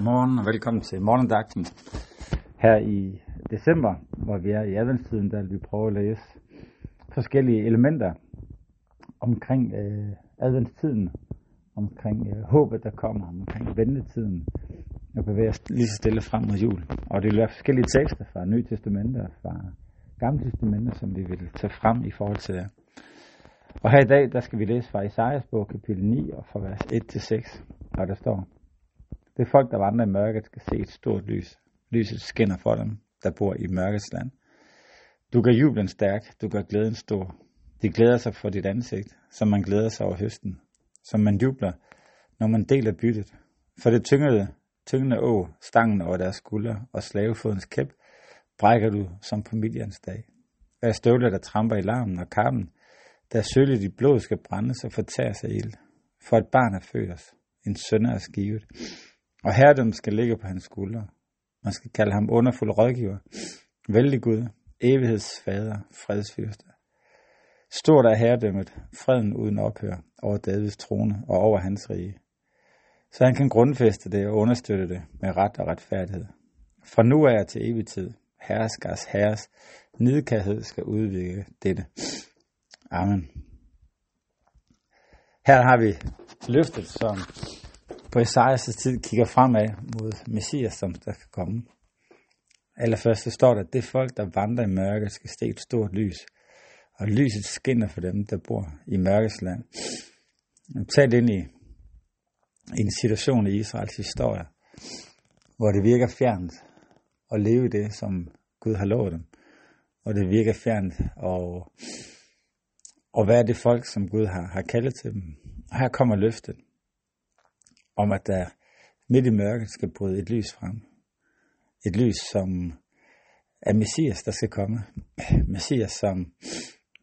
Godmorgen og velkommen til morgendagten her i december, hvor vi er i adventstiden, der vil vi prøve at læse forskellige elementer omkring øh, adventstiden, omkring øh, håbet, der kommer, omkring ventetiden, og bevæger os lige så stille frem mod jul. Og det vil være forskellige tekster fra Nye Testamente og fra Gamle Testamente, som vi vil tage frem i forhold til det. Og her i dag, der skal vi læse fra Isaias bog, kapitel 9, og fra vers 1 til 6, hvor der står, det er folk, der vandrer i mørket, skal se et stort lys. Lyset skinner for dem, der bor i mørkets land. Du gør jublen stærk, du gør glæden stor. De glæder sig for dit ansigt, som man glæder sig over høsten. Som man jubler, når man deler byttet. For det tyngede, tyngende å, stangen over deres skulder og slavefodens kæp, brækker du som på Midians dag. Hver støvler, der tramper i larmen og kampen, der sølle dit blod skal brændes og fortære sig ild. For et barn er født os, en søn er skivet. Og herredømmet skal ligge på hans skuldre. Man skal kalde ham underfuld rådgiver, vældig Gud, evighedsfader, fredsfyrste. Stort er herredømmet, freden uden ophør, over Davids trone og over hans rige. Så han kan grundfæste det og understøtte det med ret og retfærdighed. Fra nu af til evig tid, herskers herres, nidkærhed skal udvikle dette. Amen. Her har vi løftet, som på Esajas tid kigger fremad mod Messias, som der skal komme. Allerførst så står der, at det folk, der vandrer i mørket, skal se et stort lys, og lyset skinner for dem, der bor i mørkets land. Tag ind i, i en situation i Israels historie, hvor det virker fjernt at leve det, som Gud har lovet dem. Og det virker fjernt at, at være det folk, som Gud har, har kaldet til dem. Og her kommer løftet om, at der midt i mørket skal bryde et lys frem. Et lys, som er Messias, der skal komme. Messias, som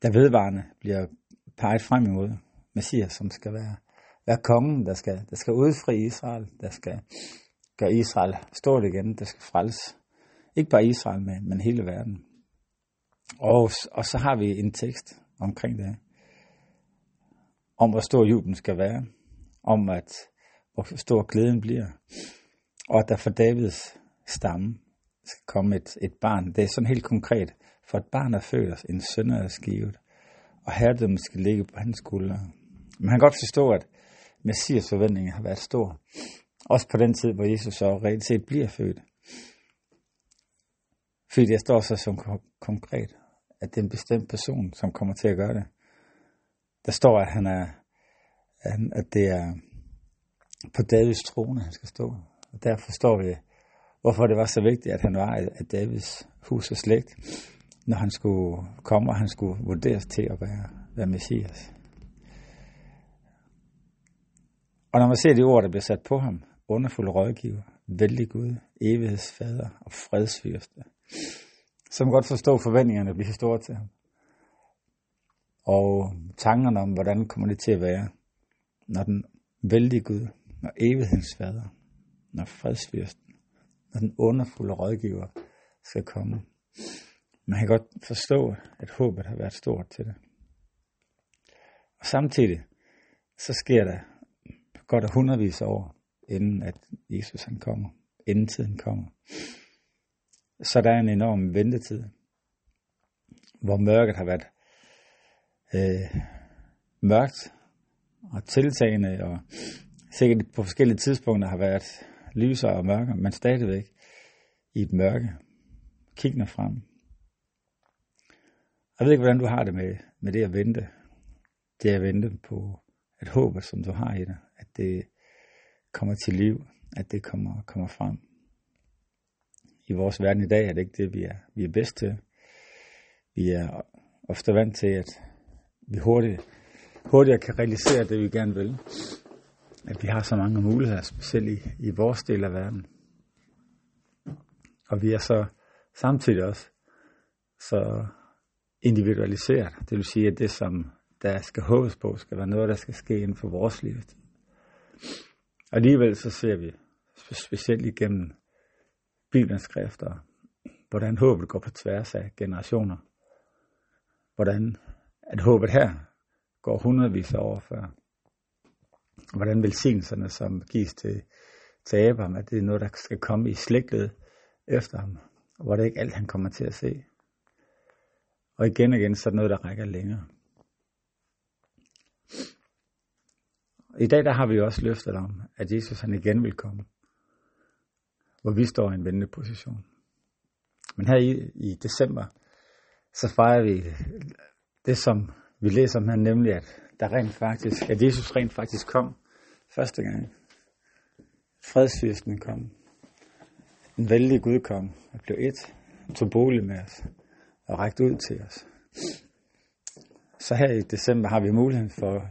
der vedvarende bliver peget frem imod. Messias, som skal være, være kongen, der skal, der skal udfri Israel, der skal gøre Israel stort igen, der skal frelse. Ikke bare Israel, men, men hele verden. Og, og så har vi en tekst omkring det. Om hvor stor jublen skal være. Om at hvor stor glæden bliver. Og at der for Davids stamme skal komme et, et barn. Det er sådan helt konkret. For et barn er født, en søn er skivet, og herredømmet skal ligge på hans skuldre. Man kan godt forstå, at Messias forventninger har været stor. Også på den tid, hvor Jesus så reelt set bliver født. Fordi det står så som konkret, at det er en bestemt person, som kommer til at gøre det. Der står, at han er, at det er på Davids trone, han skal stå. Og der forstår vi, hvorfor det var så vigtigt, at han var af Davids hus og slægt, når han skulle komme, og han skulle vurderes til at være, være Messias. Og når man ser de ord, der bliver sat på ham, underfuld rådgiver, vældig Gud, evighedsfader og fredsfyrste, så man godt forstå forventningerne bliver store til ham. Og tankerne om, hvordan kommer det til at være, når den vældige Gud når evighedens fader, når fredsfyrsten, når den underfulde rådgiver skal komme. Man kan godt forstå, at håbet har været stort til det. Og samtidig, så sker der godt af hundredvis af år, inden at Jesus han kommer, inden tiden kommer. Så der er en enorm ventetid, hvor mørket har været øh, mørkt og tiltagende, og sikkert på forskellige tidspunkter har været lysere og mørkere, men stadigvæk i et mørke. kigger frem. Jeg ved ikke, hvordan du har det med, med det at vente. Det at vente på at håb, som du har i dig, at det kommer til liv, at det kommer, kommer frem. I vores verden i dag er det ikke det, vi er, vi er bedst til. Vi er ofte vant til, at vi hurtigt, hurtigere kan realisere det, vi gerne vil at vi har så mange muligheder, specielt i, i vores del af verden. Og vi er så samtidig også så individualiseret. Det vil sige, at det, som der skal håbes på, skal være noget, der skal ske inden for vores liv. Og alligevel så ser vi, specielt igennem Bibelens skrifter, hvordan håbet går på tværs af generationer. Hvordan at håbet her går hundredvis af år før hvordan velsignelserne, som gives til, til Abraham, at det er noget, der skal komme i slægtet efter ham, hvor det er ikke alt, han kommer til at se. Og igen og igen, så er det noget, der rækker længere. I dag der har vi også løftet om, at Jesus han igen vil komme, hvor vi står i en vendende position. Men her i, i december, så fejrer vi det, som vi læser om her, nemlig at, der rent faktisk, at Jesus rent faktisk kom første gang. Fredsfyrsten kom. En vældig Gud kom og blev et, tog bolig med os og rækte ud til os. Så her i december har vi muligheden for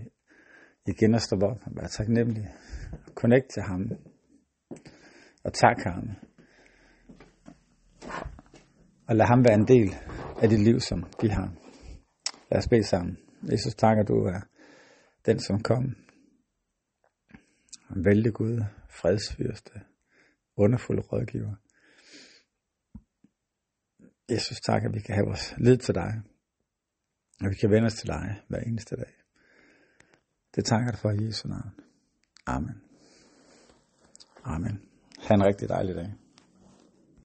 igen at stå op og være taknemmelig. Connect til ham. Og tak ham. Og lad ham være en del af dit liv, som vi har. Lad os bede sammen. Jesus, tak, at du er den, som kom. vælte vældig Gud, fredsfyrste, underfuld rådgiver. Jesus, tak, at vi kan have vores lid til dig. Og vi kan vende os til dig hver eneste dag. Det takker dig for i Jesu navn. Amen. Amen. Ha' en rigtig dejlig dag.